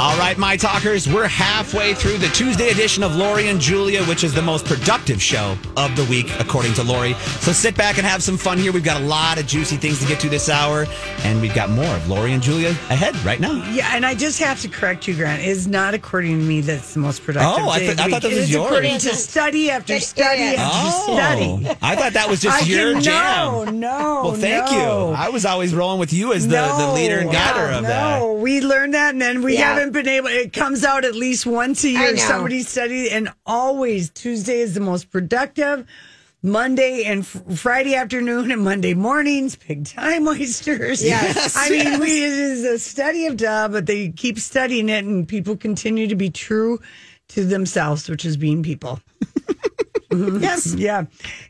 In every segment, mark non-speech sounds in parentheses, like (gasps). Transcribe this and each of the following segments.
All right, my talkers, we're halfway through the Tuesday edition of Lori and Julia, which is the most productive show of the week, according to Lori. So sit back and have some fun here. We've got a lot of juicy things to get to this hour, and we've got more of Lori and Julia ahead right now. Yeah, and I just have to correct you, Grant. It is not according to me that's the most productive. Oh, I day th- I thought that was It is yours. According to study after study after Oh, study. I thought that was just I your can- jam. No, no. Well, thank no. you. I was always rolling with you as the, the leader and guider of that. No, we learned that, and then we Yeah. haven't been able. It comes out at least once a year. Somebody studied, and always Tuesday is the most productive. Monday and f- Friday afternoon and Monday mornings, big time oysters. Yes. I mean, we, it is a study of duh, but they keep studying it, and people continue to be true to themselves, which is being people. (laughs) Yes. Yeah.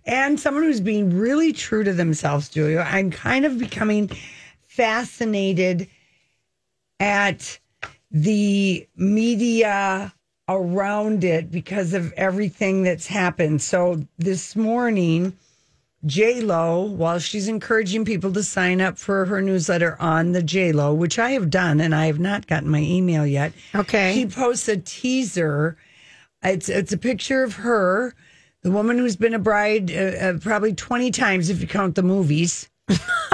And someone who's being really true to themselves, Julia, I'm kind of becoming fascinated at the media around it because of everything that's happened. So this morning, J Lo, while she's encouraging people to sign up for her newsletter on the J Lo, which I have done and I have not gotten my email yet. Okay. She posts a teaser. It's it's a picture of her, the woman who's been a bride uh, uh, probably twenty times if you count the movies. (laughs)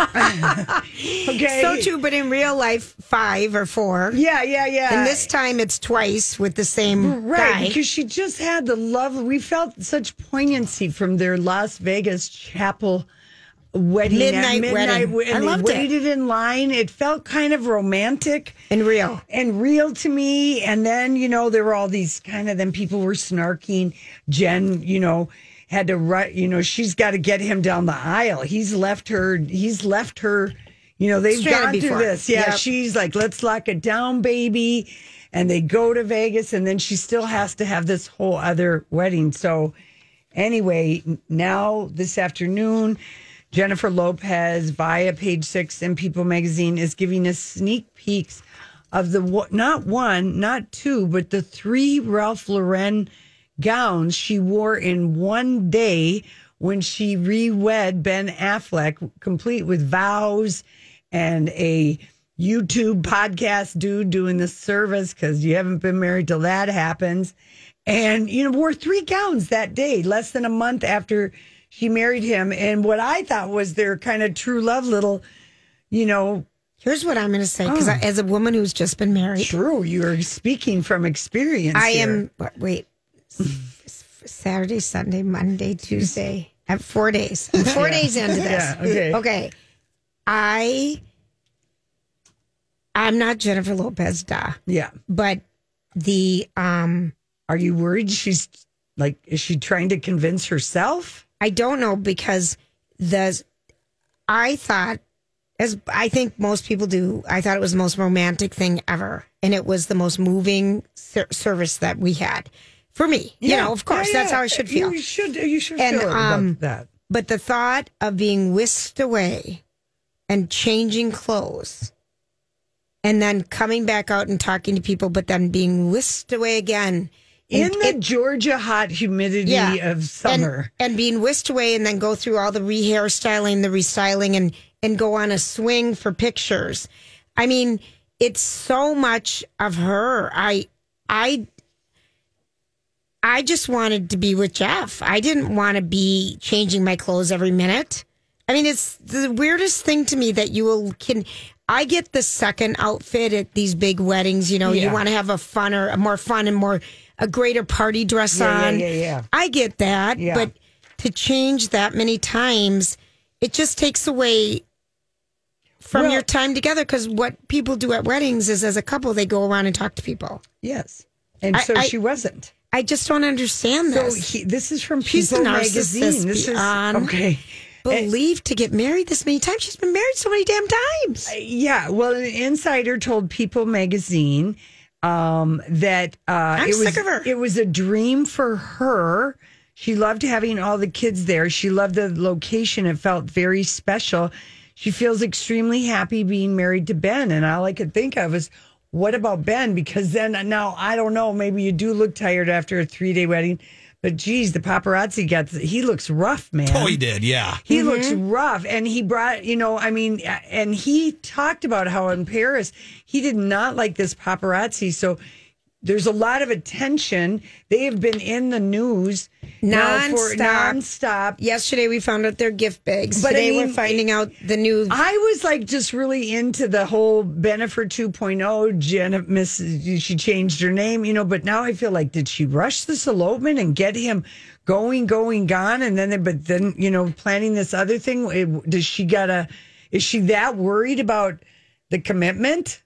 okay. So too, but in real life, five or four. Yeah, yeah, yeah. And this time it's twice with the same Right, guy. because she just had the love. We felt such poignancy from their Las Vegas chapel wedding, at Midnight wedding. I they loved it. waited in line. It felt kind of romantic and real. and real to me. And then you know there were all these kind of. Then people were snarking. Jen, you know. Had to run. you know, she's got to get him down the aisle. He's left her, he's left her, you know, they've Stranded gone through this. Yeah, Yep. she's like, let's lock it down, baby. And they go to Vegas, and then she still has to have this whole other wedding. So, anyway, now this afternoon, Jennifer Lopez via Page Six and People Magazine is giving us sneak peeks of the not one, not two, but the three Ralph Lauren gowns she wore in one day when she re-wed Ben Affleck, complete with vows and a YouTube podcast dude doing the service because you haven't been married till that happens. And, you know, wore three gowns that day, less than a month after she married him. And what I thought was their kind of true love little, you know, Here's what I'm going to say because Oh. as a woman who's just been married, true. You're speaking from experience. I here. am. Wait, Saturday, Sunday, Monday, Tuesday. I'm four days. I'm (laughs) four days into this. Yeah, okay. Okay. I. I'm not Jennifer Lopez, da, Yeah. but the um Are you worried she's like, is she trying to convince herself? I don't know because the I thought as I think most people do, I thought it was the most romantic thing ever, and it was the most moving ser- service that we had for me. You know, of course, Yeah, that's how I should feel. You should, you should And, feel um, about that. But the thought of being whisked away and changing clothes and then coming back out and talking to people, but then being whisked away again In and the it- Georgia hot humidity Yeah. of summer. and, and being whisked away and then go through all the rehairstyling, the restyling, and and go on a swing for pictures. I mean, it's so much of her. I I I just wanted to be with Jeff. I didn't want to be changing my clothes every minute. I mean, it's the weirdest thing to me that you will can. I get the second outfit at these big weddings. You know, Yeah. you want to have a funner, a more fun and more a greater party dress Yeah, yeah, on. yeah, yeah. I get that, Yeah. but to change that many times, it just takes away from Well- your time together. Because what people do at weddings is, as a couple, they go around and talk to people. Yes. And I- so I- she wasn't. I just don't understand So this. he, this is from She's People magazine. This is okay. Believed to get married this many times. She's been married so many damn times. Yeah, well, an insider told People magazine um, that uh, it was sick of her. it was a dream for her. She loved having all the kids there. She loved the location. It felt very special. She feels extremely happy being married to Ben. And all I could think of is, what about Ben? Because then uh, now I don't know. Maybe you do look tired after a three day wedding, but geez, the paparazzi got he looks rough, man. Oh, he did. Yeah. He mm-hmm. looks rough. And he brought, you know, I mean, and he talked about how in Paris, he did not like this paparazzi. So there's a lot of attention. They have been in the news now for Nonstop. nonstop. Yesterday we found out their gift bags. But I Today we're finding out the new. I was like just really into the whole Bennifer 2.0. Jenna, Miss, she changed her name, you know, but now I feel like, did she rush this elopement and get him going, going, gone? And then, but then, you know, planning this other thing? It- Does she gotta, is she that worried about the commitment?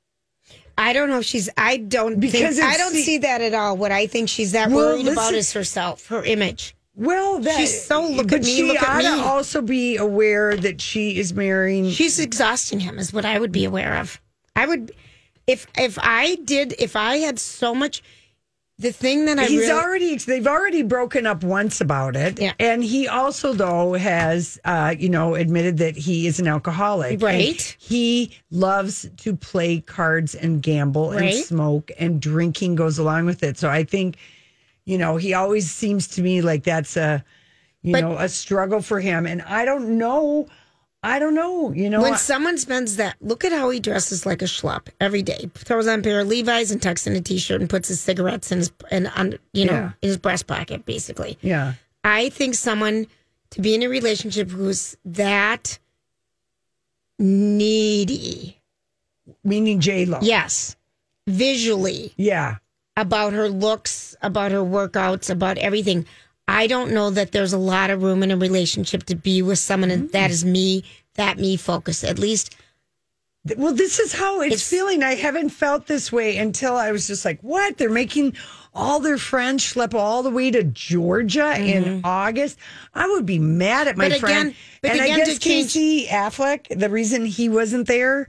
I don't know if she's. I don't Because think. I don't the- see that at all. What I think she's that Well, worried about is herself, her image. Well, that, She's so look at me, she look at ought to also be aware that she is marrying. She's exhausting him. Is what I would be aware of. I would, if if I did, if I had so much. The thing that I He's really, already they've already broken up once about it. Yeah. And he also though has uh, you know, admitted that he is an alcoholic. Right. He loves to play cards and gamble and smoke and drinking goes along with it. So I think, you know, he always seems to me like that's a you But- know, a struggle for him. And I don't know I don't know, you know. when I- someone spends that, look at how he dresses like a schlub every day. Throws on a pair of Levi's and tucks in a t-shirt and puts his cigarettes in his and on you know Yeah. in his breast pocket, basically. yeah. I think someone to be in a relationship who's that needy, Meaning J Lo. yes, visually Yeah. about her looks, about her workouts, about everything. I don't know that there's a lot of room in a relationship to be with someone and that is me, that me focus. At least Well, this is how it's, It's- feeling. I haven't felt this way until I was just like, what? They're making all their friends schlep all the way to Georgia in August. I would be mad at my Mm-hmm. But friend. again- but and I guess Casey Affleck, the reason he wasn't there,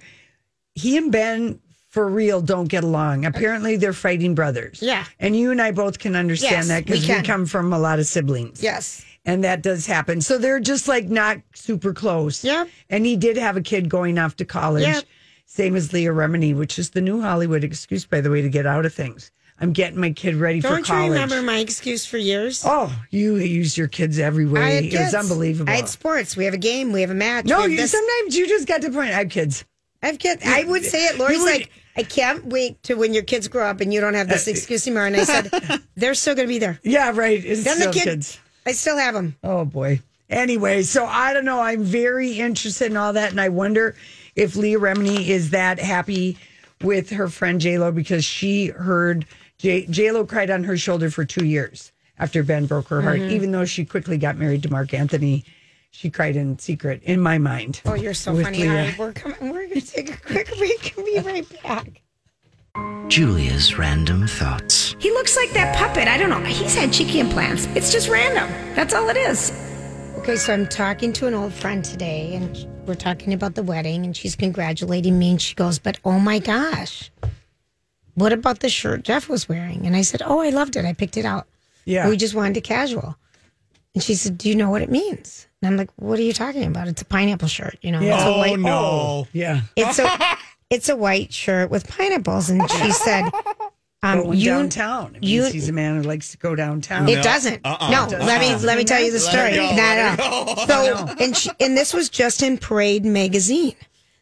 he and Ben for real don't get along. Apparently, they're fighting brothers. Yeah. And you and I both can understand Yes, that because we we, come from a lot of siblings. yes, And that does happen. So they're just like not super close. Yeah. And he did have a kid going off to college. Yep. Same as Leah Remini, which is the new Hollywood excuse, by the way, to get out of things. I'm getting my kid ready for college. don't you remember my excuse for years? Oh, you use your kids every way. I had It was unbelievable. I had sports. We have a game. We have a match. no, you, this. sometimes you just got to point. I have kids. I have kids. I would say it. Lori's would- like, I can't wait to when your kids grow up and you don't have this (laughs) excuse anymore. And I said, (laughs) they're still going to be there. Yeah, right. It's Then the kid- kids. I still have them. Oh boy. Anyway, so I don't know. I'm very interested in all that, and I wonder if Leah Remini is that happy with her friend J Lo because she heard J Lo cried on her shoulder for two years after Ben broke her heart, Mm-hmm. even though she quickly got married to Marc Anthony. She cried in secret, in my mind. Oh, you're so funny. Leah. We're coming. We're going to take a quick break and be right back. Julia's random thoughts. He looks like that puppet. I don't know. He's had cheeky implants. It's just random. That's all it is. Okay, so I'm talking to an old friend today, and we're talking about the wedding, and she's congratulating me, and she goes, "But oh my gosh, what about the shirt Jeff was wearing?" And I said, "Oh, I loved it. I picked it out. Yeah. we just wanted it casual." And she said, "Do you know what it means?" And I'm like, "What are you talking about? It's a pineapple shirt. You know, it's a Oh, white no. Yeah. It's a (laughs) it's a white shirt with pineapples." And she said, um, Going "You downtown. It you- means he's a man who likes to go downtown. It doesn't. Uh-uh. No, It let me let me tell you the story. it go, Not let at all. go. (laughs) So and she, and this was just in Parade magazine,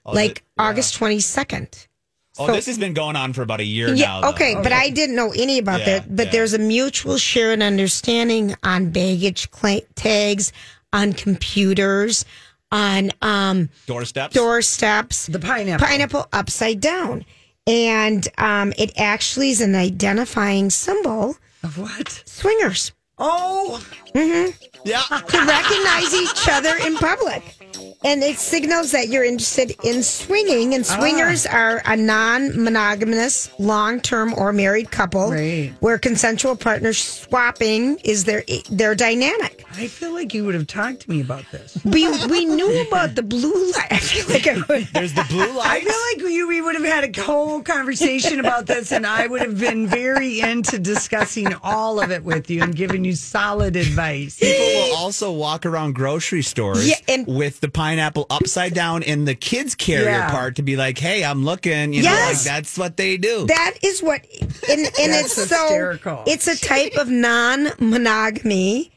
like th- yeah. August twenty second. Oh, So- this has been going on for about a year Yeah, now. though. okay, but I didn't know any about Yeah, that. But yeah. there's a mutual share and understanding on baggage cla tags, on computers, on um, Doorsteps. doorsteps. The pineapple. Pineapple upside down. And um, it actually is an identifying symbol Of what? Swingers. Oh, mm-hmm. Yeah. to recognize each other in public. And it signals that you're interested in swinging. And ah. swingers are a non monogamous, long term, or married couple Right. where consensual partners swapping is their their dynamic. I feel like you would have talked to me about this. We we knew about the blue light. I feel like I would. (laughs) There's the blue light. I feel like you, we would have had a whole conversation about this, and I would have been very into discussing all of it with you and giving you solid advice. People will also walk around grocery stores Yeah, and- with the pineapple upside down in the kids' carrier Yeah. part to be like, "Hey, I'm looking." You know, like that's what they do. That is what, and, (laughs) and That's it's so, it's a type of non monogamy.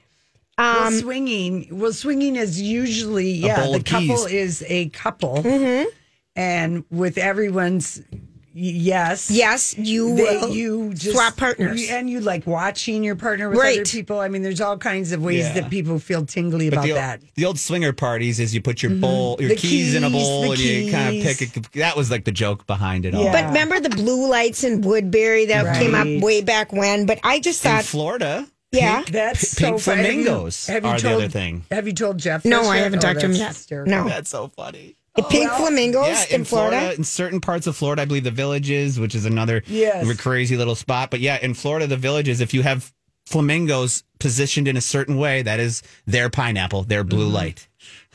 well, swinging, well, swinging is usually yeah. The couple keys. is a couple, Mm-hmm. and with everyone's y- yes, Yes, you they, will you just swap partners. and you like watching your partner with Right. other people. I mean, there's all kinds of ways Yeah. that people feel tingly But about the, that. the old swinger parties is you put your mm-hmm. bowl, your The keys, in a bowl, the and you kind of pick. A, that was like the joke behind it all. Yeah. But remember the blue lights in Woodbury that came up way back when? But I just In thought, Florida, yeah, That's pink so funny. Have you- flamingos have you are the other thing. Have you told Jeff? no, this I haven't Oh, talked to him yet. hysterical. No, that's so funny. The pink flamingos Yeah, in, Florida. in certain parts of Florida, I believe the villages, which is another Yes. crazy little spot. But yeah, in Florida, the villages, if you have flamingos positioned in a certain way, that is their pineapple, their blue Mm-hmm. light.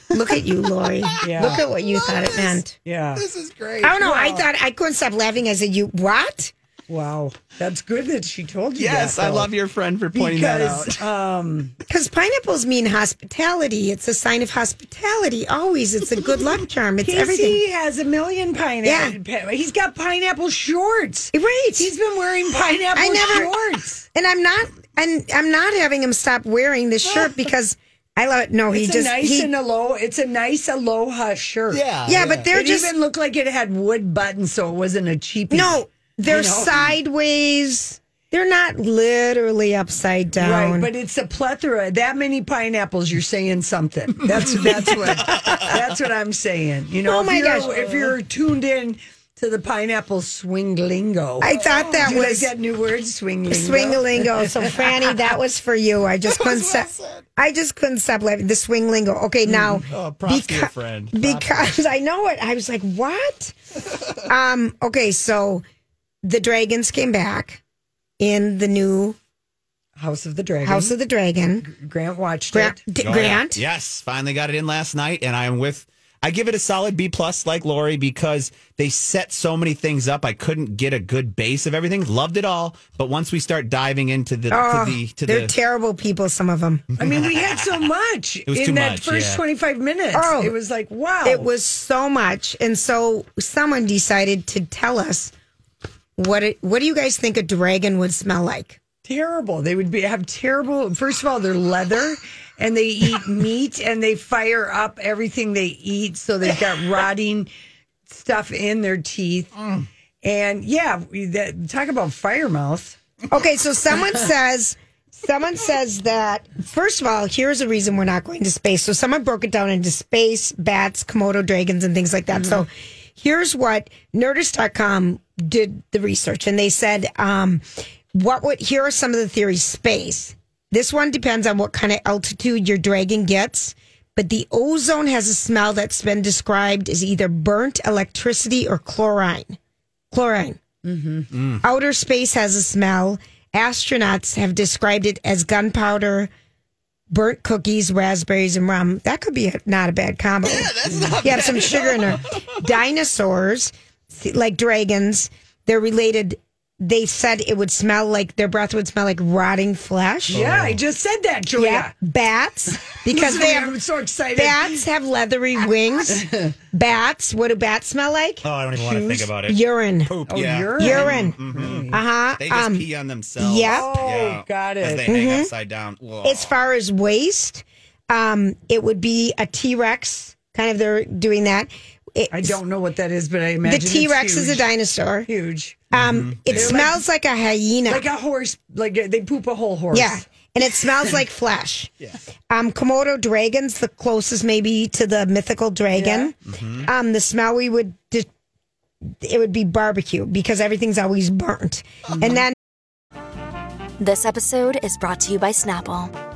Look at you, Lori. (laughs) Yeah. Look at what you thought it meant. Yeah. This is great. I don't know. I thought I couldn't stop laughing. I said, "You what?" Wow. That's good that she told you Yes, that. I love your friend for pointing that out. because um Because pineapples mean hospitality. It's a sign of hospitality. Always, it's a good luck charm. It's Casey everything. has a million pineapple. He's got pineapple shorts. Right. He's been wearing pineapple I never- shorts. And I'm not. And I'm not having him stop wearing this shirt (laughs) because I love it. No, he It's just a nice he, and aloha. It's a nice aloha shirt. Yeah. yeah, but they're it just even looked like it had wood buttons, so it wasn't a cheap. no. They're You know? sideways. They're not literally upside down. Right, but it's a plethora. That many pineapples, you're saying something. That's that's what that's what I'm saying. You know, Oh if my you're, gosh. if you're tuned in to the pineapple swing lingo, I thought that you like was that new word swing lingo. Swingalingo. So Franny, that was for you. I just (laughs) couldn't stop. I just couldn't stop laughing. The swing lingo. Okay, now Oh, props to your friend. Props. because I know it. I was like, what? um. Okay, so the dragons came back in the new House of the Dragon. House of the Dragon. Grant watched Grant. it. D- Oh, yeah. Grant. Yes, finally got it in last night, and I am with. I give it a solid B plus, like Lori, because they set so many things up. I couldn't get a good base of everything. Loved it all, but once we start diving into the Oh, to the to they're the terrible people. Some of them. I mean, we (laughs) had so much was in too that much, first yeah. 25 minutes. Oh. it was like, wow. It was so much, and so someone decided to tell us what it. What do you guys think a dragon would smell like? terrible. They would be have terrible. First of all, they're leather, and they eat (laughs) meat, and they fire up everything they eat. So they've got (laughs) rotting stuff in their teeth. Mm. And yeah, that, talk about fire mouth. Okay, so someone (laughs) says someone says that first of all, here's a reason we're not going to space. So someone broke it down into space, bats, Komodo dragons, and things like that. So here's what Nerdist.com did the research, and they said, um, what would here are some of the theories. Space. This one depends on what kind of altitude your dragon gets. But the ozone has a smell that's been described as either burnt electricity or chlorine. Chlorine. Outer space has a smell. Astronauts have described it as gunpowder, burnt cookies, raspberries, and rum. That could be a, not a bad combo. Yeah, that's not You have some sugar in there. Dinosaurs, like dragons, they're related. They said it would smell like their breath would smell like rotting flesh. Yeah, I just said that, Julia. Yeah, bats (laughs) because they to me, have I'm so excited. bats have leathery wings. (laughs) bats, what do bats smell like? Oh, I don't even want to think about it. Urine. Poop. Oh, yeah. urine. Urine. Uh huh. They just pee on themselves. yep. Oh, got As it. they hang upside down. Whoa. As far as waste, um, it would be a T Rex. Kind of, they're doing that. It, I don't know what that is, but I imagine The imagine T Rex is a huge. dinosaur. Huge, Um, it They're smells like, a hyena. like a horse. Like they poop a whole horse. yeah, and it smells like (laughs) flesh. Um, Komodo dragons, the closest maybe to the mythical dragon. Um, the smell we would. di- it would be barbecue because everything's always burnt. And then This episode is brought to you by Snapple.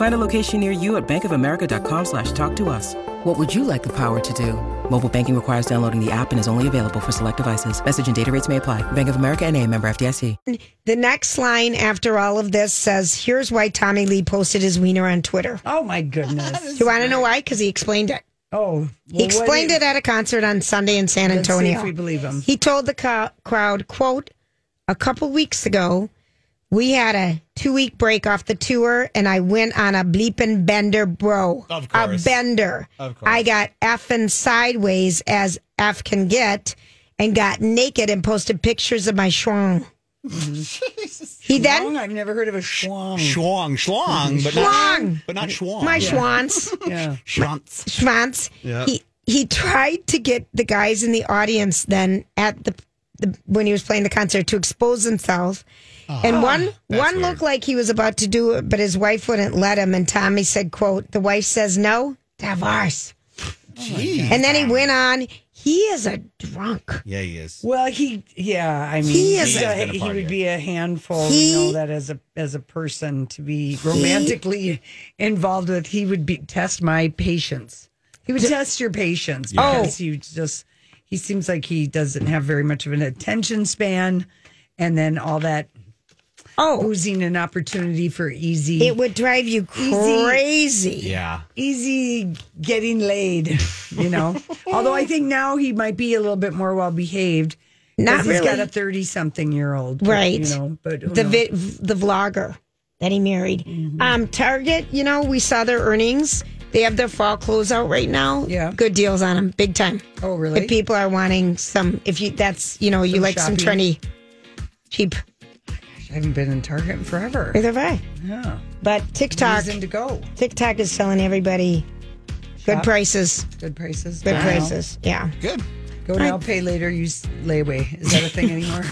Find a location near you at bankofamerica.com slash talk to us. What would you like the power to do? Mobile banking requires downloading the app and is only available for select devices. Message and data rates may apply. Bank of America and a member FDIC. The next line after all of this says, "Here's why Tommy Lee posted his wiener on Twitter." Oh my goodness. Do (laughs) you want to know why? Because he explained it. Oh, he explained it at a concert on Sunday in San Let's see Antonio. if we believe him. He told the co- crowd, "quote A couple weeks ago, we had a two week break off the tour, and I went on a bleeping bender, bro. Of course. a bender. Of course. I got effing sideways as F can get, and got naked and posted pictures of my schwang. He Schwang? then I've never heard of a schwang. Schlong, schlong, but Schlong. not, but not schwang. my schwants. (laughs) Yeah. Schwanz. Schwanz. Yeah. He he tried to get the guys in the audience then at the, the when he was playing the concert to expose themselves. Uh-huh. and one that's one weird. looked like he was about to do it, but his wife wouldn't let him. And Tommy said, "quote The wife says no, divorce." Oh Jeez. And then he went on. He is a drunk. Yeah, he is. Well, he, yeah, I mean, He he, is a- he would be a handful. He- to know that as a as a person to be romantically involved with, he would be test my patience. He would test your patience Oh. because he just he seems like he doesn't have very much of an attention span, and then all that Oh, oozing an opportunity for easy, it would drive you crazy. Yeah. easy getting laid. You know, (laughs) although I think now he might be a little bit more well behaved. Not He's got a thirty-something year old, Right. You know, but the vi- the vlogger that he married. Mm-hmm. Um, Target, you know, we saw their earnings. They have their fall clothes out right now. Yeah. good deals on them, big time. Oh, really? If people are wanting some, if you that's you know you Some like some trendy, cheap. I haven't been in Target in forever. Neither have I. Yeah, But TikTok, reason to go. TikTok is selling everybody good Shop. prices. Good prices. Good Go now. prices. Yeah. Good. Go now, pay later. Use layaway. Is that a thing (laughs) anymore?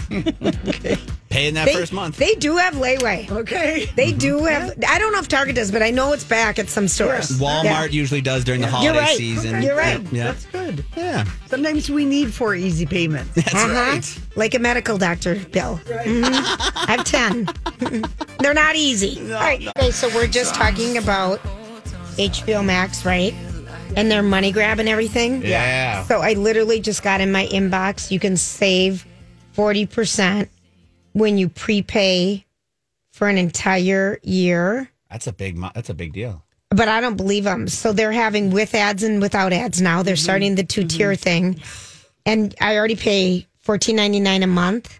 okay. Paying that They, first month. they do have layaway. Okay. They do have. I don't know if Target does, but I know it's back at some stores. Walmart Yeah. usually does during the holiday You're right. season. You're right. Yeah. That's good. Yeah. Sometimes we need four easy payments. That's Uh-huh. right. Like a medical doctor bill. Mhm. I have 10. They're not easy. All right. Okay, so we're just talking about HBO Max, right? And their money grab and everything. Yeah. So I literally just got in my inbox. You can save 40% when you prepay for an entire year. That's a big. mo- That's a big deal. But I don't believe them. So they're having with ads and without ads now. They're starting the two tier thing. And I already pay fourteen ninety nine a month.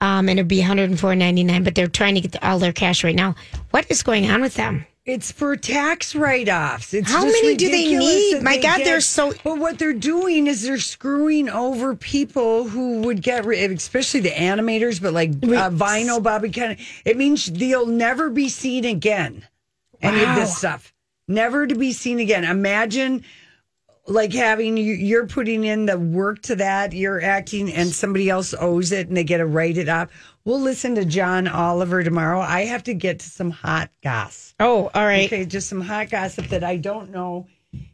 Um, and it'd be one hundred and four ninety nine. But they're trying to get all their cash right now. What is going on with them? It's for tax write-offs. It's How just many do they need? My they God, get- they're so- But what they're doing is they're screwing over people who would get, rid especially the animators, but like uh, Vinyl, Bobby Kennedy. It means they'll never be seen again. Any of this stuff, never to be seen again. Imagine. Like having you, you're putting in the work to that, you're acting, and somebody else owes it, and they get to write it up. We'll listen to John Oliver tomorrow. I have to get to some hot gossip. Oh, all right. Okay, just some hot gossip that I don't know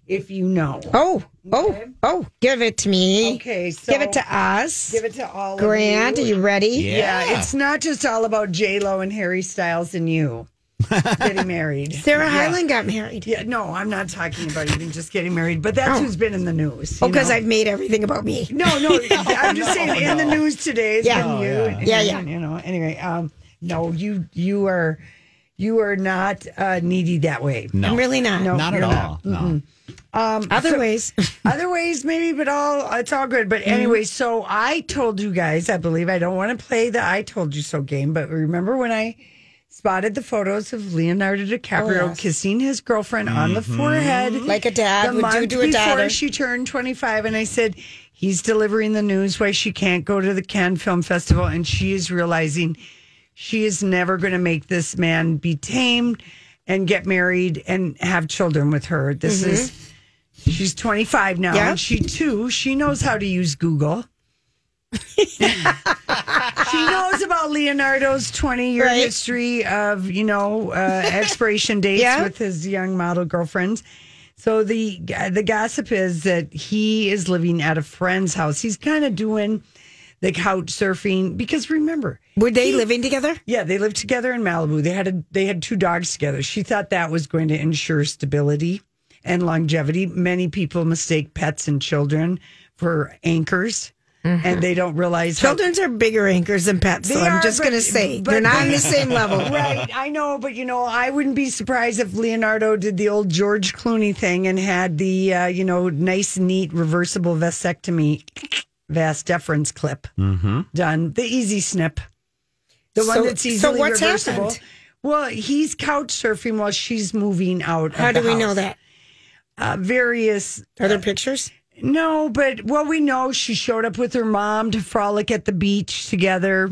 if you know. Oh, oh, oh, give it to me. Okay, so give it to us. Give it to all Grant, are of you. you ready? Yeah. it's not just all about J Lo and Harry Styles and you getting married. (laughs) Sarah yeah. Hyland got married. Yeah, no, I'm not talking about even just getting married, but that's Oh. who's been in the news. Oh, because? I've made everything about me. No, no, (laughs) I'm just saying in the news today. It's Yeah. been Oh, you. yeah. and- Yeah, yeah. You know. Anyway, um, no, you you are you are not uh, needy that way. No. I'm really not. No, Not at you're all. No. Um, Other so- ways. (laughs) other ways maybe, but all it's all good. But anyway, so I told you guys, I believe I don't want to play the I told you so game, but remember when I spotted the photos of Leonardo DiCaprio Oh, yes. kissing his girlfriend on the mm-hmm. forehead Like a dad the would do month to a before she turned 25 and I said he's delivering the news why she can't go to the Cannes Film Festival and she is realizing she is never going to make this man be tamed and get married and have children with her. This mm-hmm. is she's 25 now Yeah. and she too she knows how to use Google. She knows about Leonardo's 20 year Right. history of, you know, uh, (laughs) expiration dates Yeah. with his young model girlfriends. So the the gossip is that he is living at a friend's house. He's kind of doing the couch surfing because remember, Were they living together? yeah, they lived together in Malibu. They had a they had two dogs together. She thought that was going to ensure stability and longevity. Many people mistake pets and children for anchors, and they don't realize how- Children's are bigger anchors than pets. So I'm are, just going to say but- they're not on the same level. (laughs) Right, I know, but you know, I wouldn't be surprised if Leonardo did the old George Clooney thing and had the uh, you know nice, neat reversible vasectomy, vas deferens clip done, the easy snip, the one So- that's so easily what's reversible. happened? Well, he's couch surfing while she's moving out. How of do the we know that? Uh, various Are there pictures? No, but well, we know she showed up with her mom to frolic at the beach together.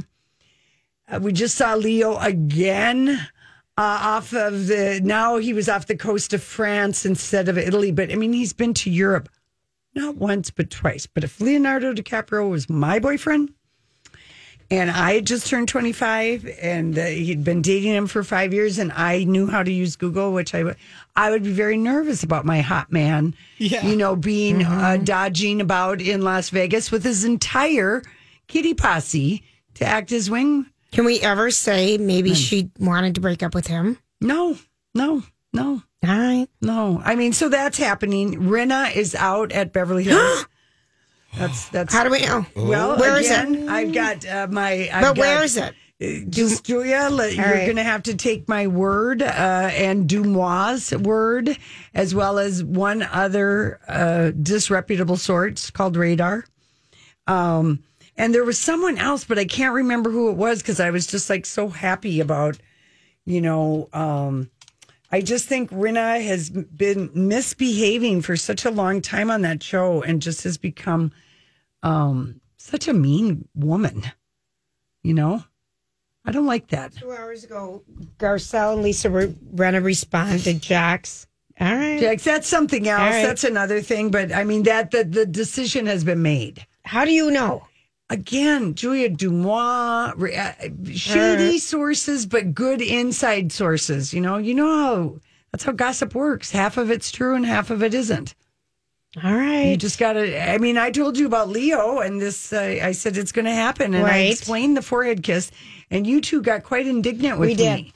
Uh, we just saw Leo again uh, off of the. Now he was off the coast of France instead of Italy. But I mean, he's been to Europe not once but twice. But if Leonardo DiCaprio was my boyfriend, and I had just turned 25 and uh, he'd been dating him for five years and I knew how to use Google, which I would, I would be very nervous about my hot man, Yeah. you know, being uh, dodging about in Las Vegas with his entire kitty posse to act as wing. Can we ever say maybe Hmm. she wanted to break up with him? No, no, no, All right. no. I mean, so that's happening. Rinna is out at Beverly (gasps) Hills. That's that's How do we know? well. Where is again, it? I've got uh, my. I've But where got- is it? Just Julia, let- you're right. going to have to take my word uh, and Deuxmoi' word, as well as one other uh, disreputable source called Radar. Um, and there was someone else, but I can't remember who it was because I was just like so happy about, you know, um, I just think Rinna has been misbehaving for such a long time on that show and just has become um, such a mean woman. You know, I don't like that. Two hours ago, Garcelle and Lisa Re- Rinna responded. Jax. All right. Jax, that's something else. Right. That's another thing. But I mean, that the, the decision has been made. How do you know? Again, Julia Deuxmoi, uh, shady sources, but good inside sources. You know, you know how that's how gossip works. Half of it's true and half of it isn't. All You just got to. I mean, I told you about Leo, and this. Uh, I said it's going to happen, and I explained the forehead kiss, and you two got quite indignant with We did. me.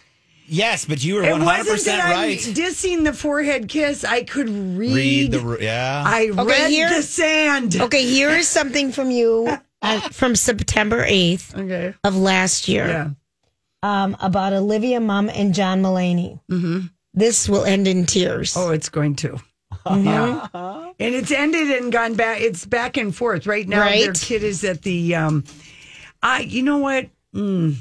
Yes, but you were It one hundred wasn't percent that right. I'm dissing the forehead kiss. I could read. Read the yeah. I read here- the sand. Okay, here is something from you uh, from September 8th Okay. of last year Yeah. um, about Olivia Munn and John Mulaney. Mm-hmm. This will end in tears. Oh, it's going to. Yeah. And it's ended and gone back. It's back and forth. Right now, Right. their kid is at the. um I. You know what? Mm.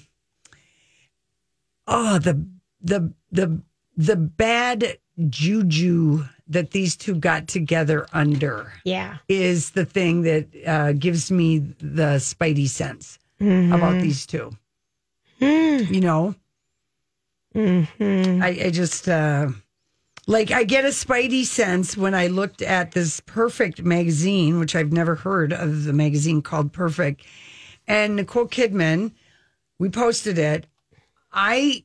Oh, the the the the bad juju that these two got together under Yeah. is the thing that uh, gives me the spidey sense Mm-hmm. about these two. Mm. You know, Mm-hmm. I, I just uh, like I get a spidey sense when I looked at this Perfect magazine, which I've never heard of the magazine called Perfect, and Nicole Kidman. We posted it. I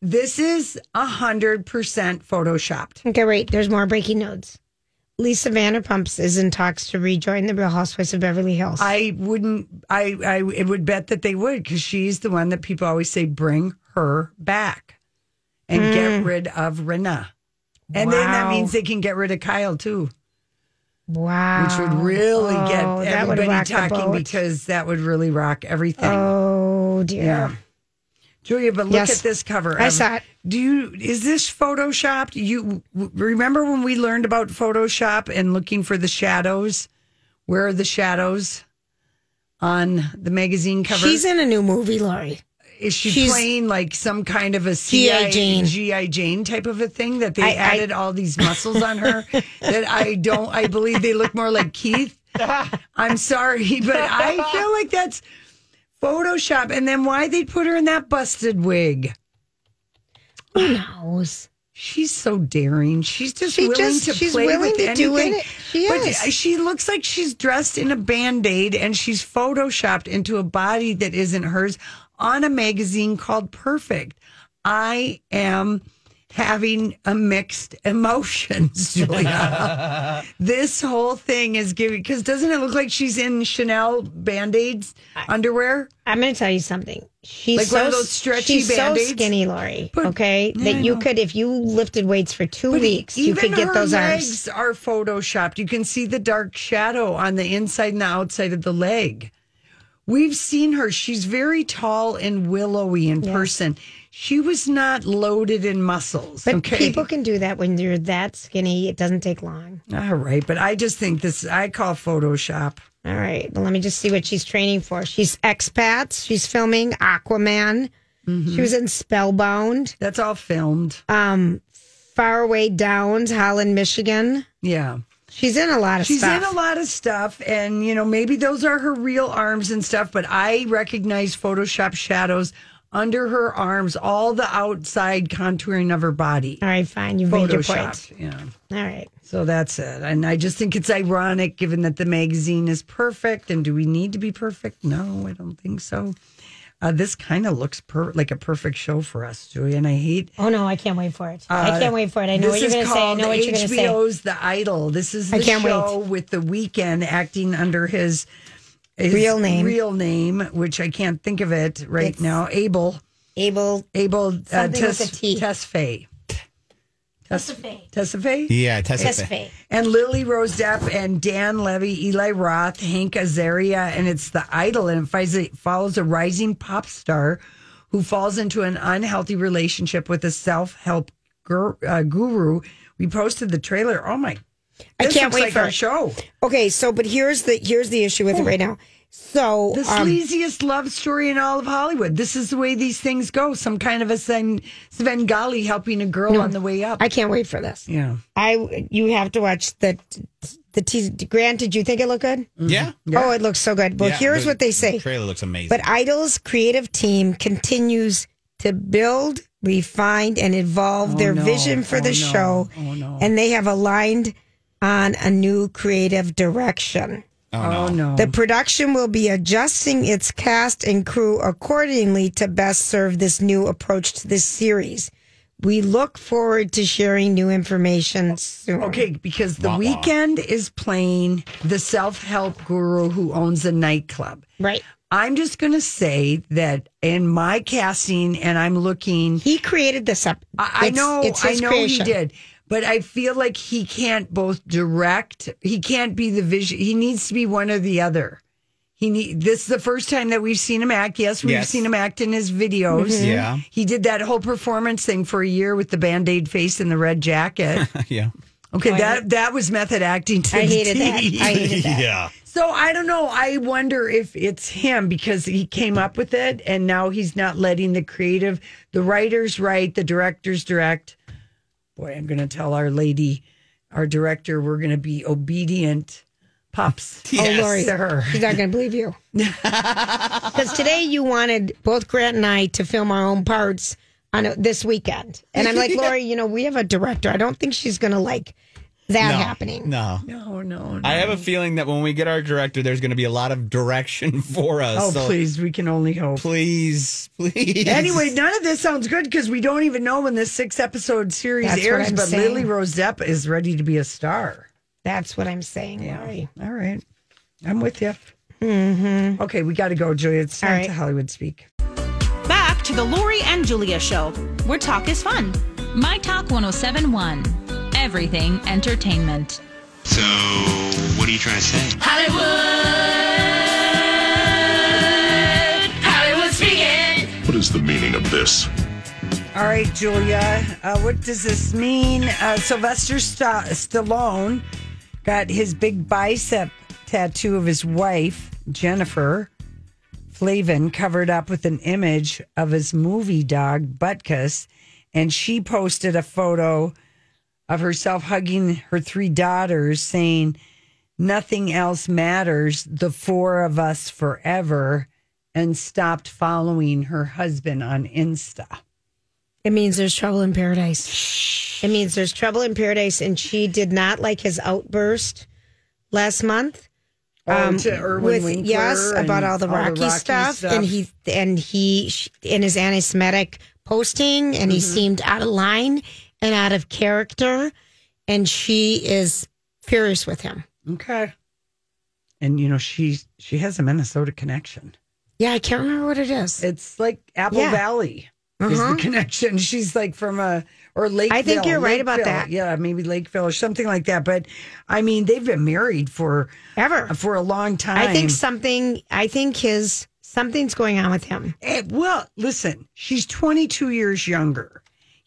this is a hundred percent photoshopped. Okay, wait. There's more breaking notes. Lisa Vanderpump is in talks to rejoin the Real Housewives of Beverly Hills. I wouldn't. I I would bet that they would because she's the one that people always say bring her back and get mm. rid of Rinna, and then that means they can get rid of Kyle too, wow. which would really Oh, get everybody talking because that would really rock everything. Oh dear. Yeah. Julia, but look Yes. at this cover. I Um, saw it. Do you is this photoshopped? You remember when we learned about Photoshop and looking for the shadows? Where are the shadows on the magazine cover? She's in a new movie, Lori. Is she she's- playing like some kind of a G.I. CIA, Jane. GI Jane type of a thing that they I- I- added all these muscles on her (laughs) that I don't I believe they look more like Keith. (laughs) I'm sorry, but I feel like that's Photoshop. And then why they put her in that busted wig? Who knows? She's so daring. She's just She willing just- to she's play willing with to do anything. it. She but is. she looks like she's dressed in a band-aid and she's photoshopped into a body that isn't hers on a magazine called Perfect. I am having a mixed (laughs) emotions, (laughs) Julia. this whole thing is giving because doesn't it look like she's in Chanel band-aids underwear? I'm going to tell you something. She's Like so, one of those stretchy she's Band-Aids? skinny, Lori. But- okay, Yeah, that you could, if you lifted weights for two But weeks, you could even get her those legs arms. are photoshopped. You can see the dark shadow on the inside and the outside of the leg. We've seen her. She's very tall and willowy in person. She was not loaded in muscles. But okay. people can do that when you're that skinny. It doesn't take long. All right, but I just think this I call Photoshop. All right. Well, let me just see what she's training for. She's expats. She's filming Aquaman. Mm-hmm. She was in Spellbound, That's all filmed. um, Faraway Downs, Holland, Michigan. Yeah. She's in a lot of stuff. She's stuff. in a lot of stuff, and you know maybe those are her real arms and stuff. But I recognize Photoshop shadows under her arms, all the outside contouring of her body. All right, fine. You've made your point. Photoshopped. Yeah. All right. So that's it. And I just think it's ironic given that the magazine is perfect. And do we need to be perfect? No, I don't think so. Uh, this kind of looks per- like a perfect show for us, Julia. And I hate. Oh no, I can't wait for it. I can't wait for it. I know Uh, what you're going to say. I know what you're going to say. HBO's The Idol. This is I the can't show with the Weeknd acting under his, his Real name. real name, which I can't think of it right It's- now. Abel, Abel Abel, uh, Something with Tes- a T. Tesfaye. Tes- Tesfaye. Tesfaye? Yeah, Tessa. Faye. Faye. and Lily Rose Depp and Dan Levy, Eli Roth, Hank Azaria, and it's the idol, and it follows a- rising pop star who falls into an unhealthy relationship with a self help gur- uh, guru. We posted the trailer. Oh my! I can't looks wait like for our it. show. Okay, so but here's the here's the issue with it right now. So The um, sleaziest love story in all of Hollywood. This is the way these things go. Some kind of a Sven, Svengali helping a girl on the way up. I can't wait for this. yeah. I you have to watch the the teaser. Grant, did you think it looked good? Yeah. Oh, it looks so good. Well, Yeah, here's the- what they say. The say. trailer looks amazing. But Idol's creative team continues to build, refine, and evolve their no. vision for Oh, the no. show, Oh, no. and they have aligned on a new creative direction. Oh, oh no. The production will be adjusting its cast and crew accordingly to best serve this new approach to this series. We look forward to sharing new information soon. Okay, because the Wah, wah. Weeknd is playing the self help guru who owns a nightclub. Right. I'm just going to say that in my casting, and I'm looking. He created this up. I, I know, it's I know creation. he did, but I feel like he can't both direct. He can't be the vision. He needs to be one or the other. He need. This is the first time that we've seen him act. Yes, we've Yes. seen him act in his videos. Mm-hmm. Yeah. he did that whole performance thing for a year with the band aid face and the red jacket. (laughs) yeah. Okay, that that was method acting. To I the hated that. T. I hated that. (laughs) (laughs) Yeah. So I don't know. I wonder if it's him because he came up with it, and now he's not letting the creative, the writers write, the directors direct. Boy, I'm going to tell our lady, our director, we're going to be obedient pups. (laughs) Yes. Oh, Lori, to her. she's not going to believe you. (laughs) Because today you wanted both Grant and I to film our own parts on a, this weekend, and I'm like, (laughs) Lori, you know, we have a director. I don't think she's going to like that No, happening. No. No, no, no. I have a feeling that when we get our director, there's going to be a lot of direction (laughs) for us. Oh, so please, we can only hope. please, please. Anyway, none of this sounds good because we don't even know when this six episode series That's airs. But saying. Lily Rose Depp is ready to be a star. That's what I'm saying, Lori. All right. I'm with you. Mm-hmm. Okay, we got to go, Julia. It's time All right. to Hollywood speak. Back to the Lori and Julia show, where talk is fun. My Talk 1071. Everything entertainment. So, what are you trying to say? Hollywood! Hollywood speaking! What is is the meaning of this? All right, Julia. Uh, what does this mean? Uh, Sylvester St- Stallone got his big bicep tattoo of his wife, Jennifer Flavin, covered up with an image of his movie dog, Butkus. And she posted a photo of herself hugging her three daughters, saying, Nothing else matters, the four of us forever, and stopped following her husband on Insta. It means there's trouble in paradise. It means there's trouble in paradise, and she did not like his outburst last month. Oh, to Irwin Winkler yes, about all the, all the Rocky, Rocky stuff. stuff. and he and he in his anti-Semitic posting, and he Mm-hmm. seemed out of line and out of character, and she is furious with him. Okay. And you know, she she has a Minnesota connection. Yeah, I can't remember what it is. It's like Apple Yeah. Valley is Uh-huh. the connection. (laughs) She's like from a or Lakeville. I think you're right about that. Yeah, maybe Lakeville or something like that. But I mean, they've been married for Ever. for a long time. I think something. I think his something's going on with him. Eh, well, listen, she's 22 years younger.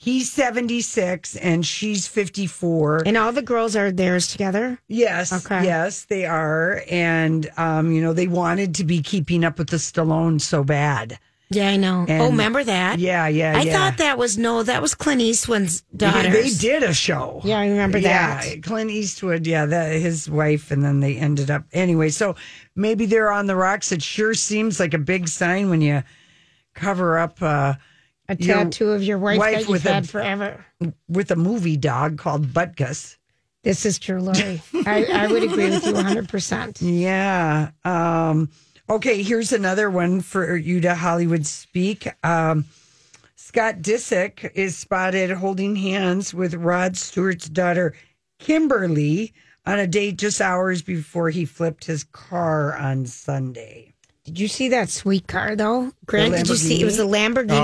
He's 76 and she's 54. And all the girls are theirs together. Yes. Okay. Yes, they are. And, um, you know, they wanted to be keeping up with the Stallone so bad. Yeah, I know. And- oh, remember that? Yeah, yeah, I yeah. thought that was no, that was Clint Eastwood's Yeah. They did a show. Yeah, I remember that. Yeah. Clint Eastwood, yeah, that his wife, and then they ended up anyway. So maybe they're on the rocks. It sure seems like a big sign when you cover up uh, A tattoo of your wife, that you've had a forever. with a movie dog called Butkus. This is true, Lori. I, I would agree with you 100%. (laughs) Yeah. Um, okay, here's another one for you to Hollywood speak. Um, Scott Disick is spotted holding hands with Rod Stewart's daughter, Kimberly, on a date just hours before he flipped his car on Sunday. Did you see that sweet car, though? Grant, did you see? It was a Lamborghini.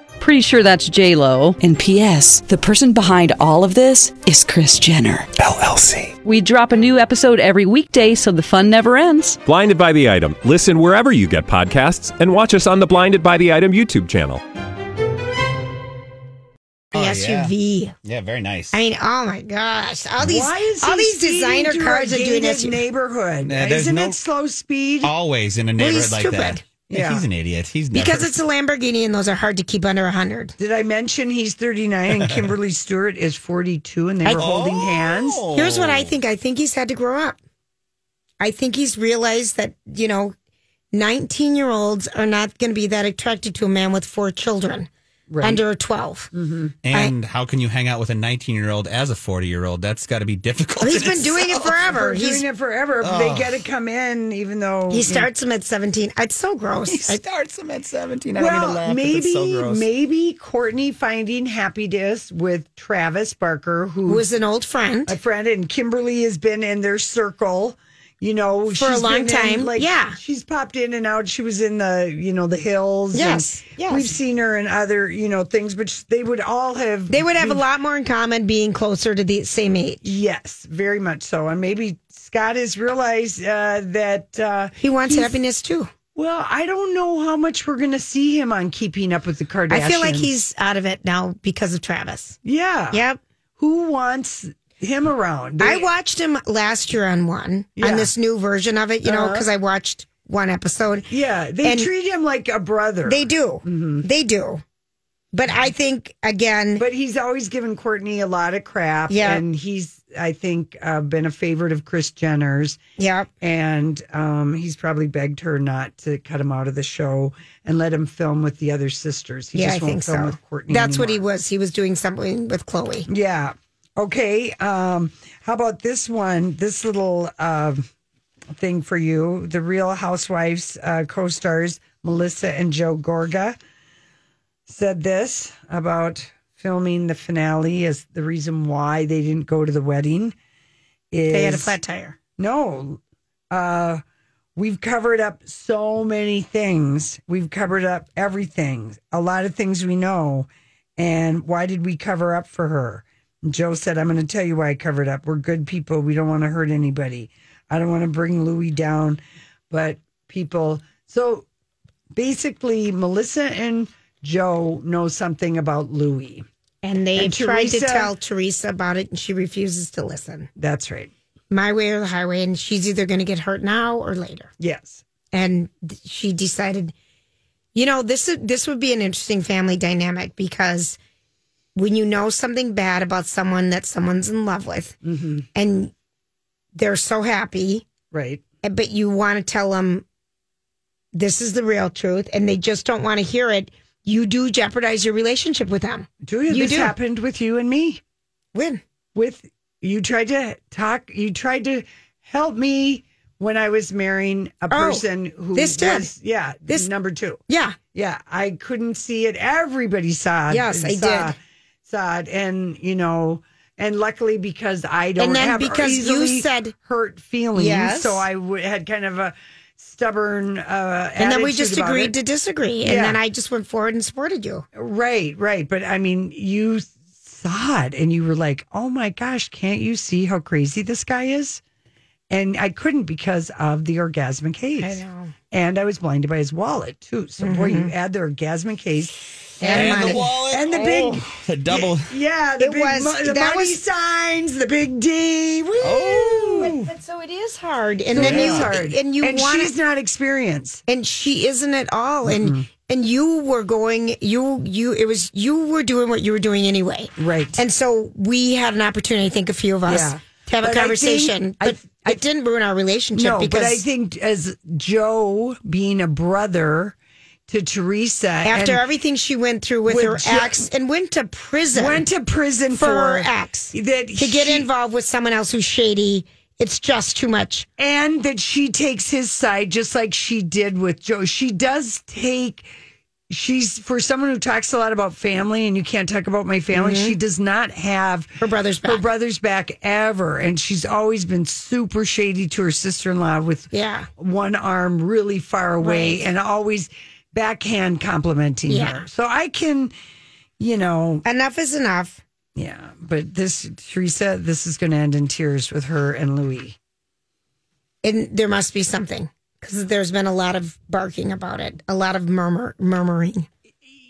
Pretty sure that's J Lo. And P.S. The person behind all of this is Kris Jenner LLC. We drop a new episode every weekday, so the fun never ends. Blinded by the item. Listen wherever you get podcasts, and watch us on the Blinded by the Item YouTube channel. The Oh, SUV. Yeah. yeah, very nice. I mean, oh my gosh! All these, all these designer cars a are doing this. neighborhood. Yeah, Isn't no- it slow speed? Always in a Well, neighborhood he's like that. stupid. Yeah, Yeah. he's an idiot. He's never, Because it's a Lamborghini and those are hard to keep under 100. Did I mention he's 39 and Kimberly (laughs) Stewart is 42 and they I- were holding oh. hands? Here's what I think I think he's had to grow up. I think he's realized that, you know, 19 year olds are not going to be that attracted to a man with four children Right. under 12. Mm-hmm. And how can you hang out with a 19 year old as a 40 year old? That's got to be difficult. He's been doing it itself. forever. For He's, doing it forever. Oh. They got to come in even though he starts them at 17. It's so gross. He starts them at 17. I don't mean Well, laugh, maybe it's so gross. maybe Kourtney finding happiness with Travis Barker, who Who is an old friend. a friend, and Kimberly has been in their circle. You know, For a long been in, time, like, yeah. she's popped in and out. She was in the, you know, the hills. Yes, yes. we've seen her in other, you know, things. But they would all have. They would have a lot more in common being closer to the same age. Yes, very much so. And maybe Scott has realized uh, that uh, He wants happiness too. Well, I don't know how much we're going to see him on Keeping Up with the Kardashians. I feel like he's out of it now because of Travis. Yeah. Yep. Who wants him around? I watched him last year on one Yeah. on this new version of it, you know, Uh-huh. because I watched one episode. Yeah, they treat him like a brother. They do. Mm-hmm. They do. But I think again, But he's always given Kourtney a lot of crap. Yeah. And he's, I think, uh, been a favorite of Kris Jenner's. yeah, And um, he's probably begged her not to cut him out of the show and let him film with the other sisters. He yeah, I won't think film so. with Kourtney. That's what he was. He was doing something with Khloe. Yeah. Okay. Um, how about this one? This little uh, thing for you. The Real Housewives uh, co stars, Melissa and Joe Gorga, said this about filming the finale as the reason why they didn't go to the wedding. Is, They had a flat tire. No. Uh, we've covered up so many things. We've covered up everything, a lot of things we know. And why did we cover up for her? Joe said, I'm going to tell you why I covered up. We're good people. We don't want to hurt anybody. I don't want to bring Louis down, but people. So basically, Melissa and Joe know something about Louis. And they And tried to tell Teresa about it, and she refuses to listen. That's right. My way or the highway, and she's either going to get hurt now or later. Yes. And she decided, you know, this is, this would be an interesting family dynamic because when you know something bad about someone that someone's in love with, mm-hmm. and they're so happy, Right. but you want to tell them this is the real truth, and they just don't want to hear it. You do jeopardize your relationship with them. Julia, You this do. happened with you and me. When? With you tried to talk, you tried to help me when I was marrying a oh, person who Oh, this did. was, yeah, This- number two. Yeah. Yeah, I couldn't see it. Everybody saw it. Yes, I saw, did. It, and you know, and luckily because I don't And then have because you said- hurt feelings, Yes. so I w- had kind of a stubborn. Uh, And then we just agreed it. to disagree. And Yeah. then I just went forward and supported you. Right, right. But I mean, you saw it and you were like, oh my gosh, can't you see how crazy this guy is? And I couldn't because of the orgasmic haze. I know. And I was blinded by his wallet too. So, boy, you add the orgasmic haze And And the money. wallet. and the big, Oh, the (laughs) double. yeah, the It big, was- mo- the money was- signs, the big D. Woo! Oh. But, but so it is hard. And So then you is hard. and you and want she's not experienced. and she isn't at all. And and you were going you you it was you were doing what you were doing anyway. Right. And so we had an opportunity, I think a few of us, Yeah. to have But I a conversation. think- I- but it didn't ruin our relationship No, because but I think as Joe being a brother to Teresa after everything she went through with, with her Jo- ex and went to prison went to prison for, for, her ex that to get involved with someone else who's shady. It's just too much. and that she takes his side just like she did with Joe. She does take. She's for someone who talks a lot about family, and you can't talk about my family. She does not have Mm-hmm. Her brother's her back. brother's back ever, and she's always been super shady to her sister in law with Yeah. one arm really far away, Right. and always backhand complimenting Yeah. her. So I can, you know, Enough is enough. yeah. But this Teresa, this is going to end in tears with her and Louis. And there must be something because there's been a lot of barking about it, a lot of murmur, murmuring.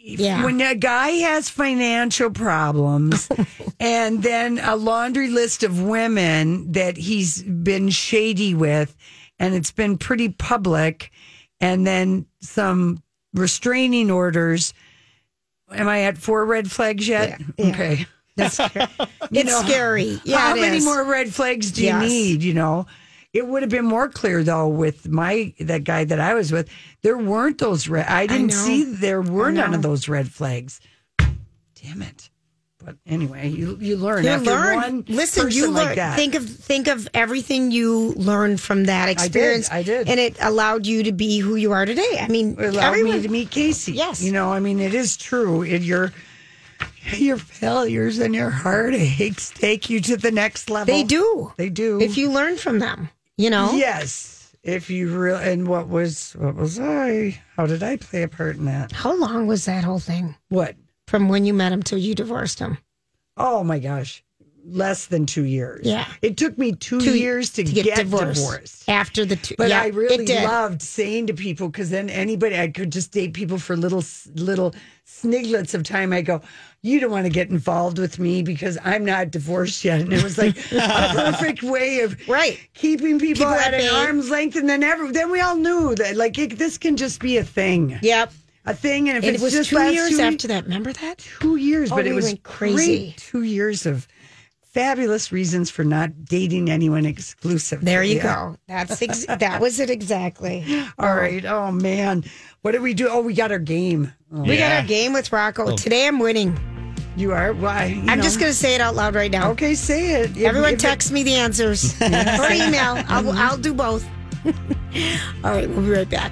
Yeah. When a guy has financial problems (laughs) and then a laundry list of women that he's been shady with, and it's been pretty public, and then some restraining orders. Am I at four red flags yet? Yeah. Okay. (laughs) That's You it's know, scary. Yeah, How many is. more red flags do you Yes. need? You know, it would have been more clear though with my that guy that I was with. There weren't those red. I didn't know. see there were none of those red flags. Damn it! But anyway, you you learn You after learn. one Listen, person you like learn. that. Think of think of everything you learned from that experience. I did. and it allowed you to be who you are today. I mean, it allowed everyone, me to meet Casey. Yes. you know, I mean, it is true. It, your your failures and your heartaches take you to the next level. they do. They do. If you learn from them, you know. Yes. If you real and what was what was I? How did I play a part in that? How long was that whole thing What? From when you met him till you divorced him? Oh my gosh. Less than two years. Yeah. It took me two, Two- years to, get, divorced. after the two. But yeah, I really loved saying to people because then anybody I could just date people for little little sniglets of time. I go, you don't want to get involved with me because I'm not divorced yet, and it was like a (laughs) perfect way of Right. keeping people, People at at an arm's length. And then every then we all knew that like it, this can just be a thing. Yep. A thing, and if And it's it was just two last years two- after that. Remember that? two years, Oh, but it was crazy. great two years of fabulous reasons for not dating anyone exclusive. There you go. That's ex- (laughs) that was it exactly. All right. Oh man, what did we do? Oh, we got our game. Oh, We got our game with Rocco. Oh. Today I'm winning. You are. Why? you I'm know. just going to say it out loud right now. Okay, say it. If- Everyone if it- text me the answers (laughs) or email. I'll, I'll do both. (laughs) All right, we'll be right back.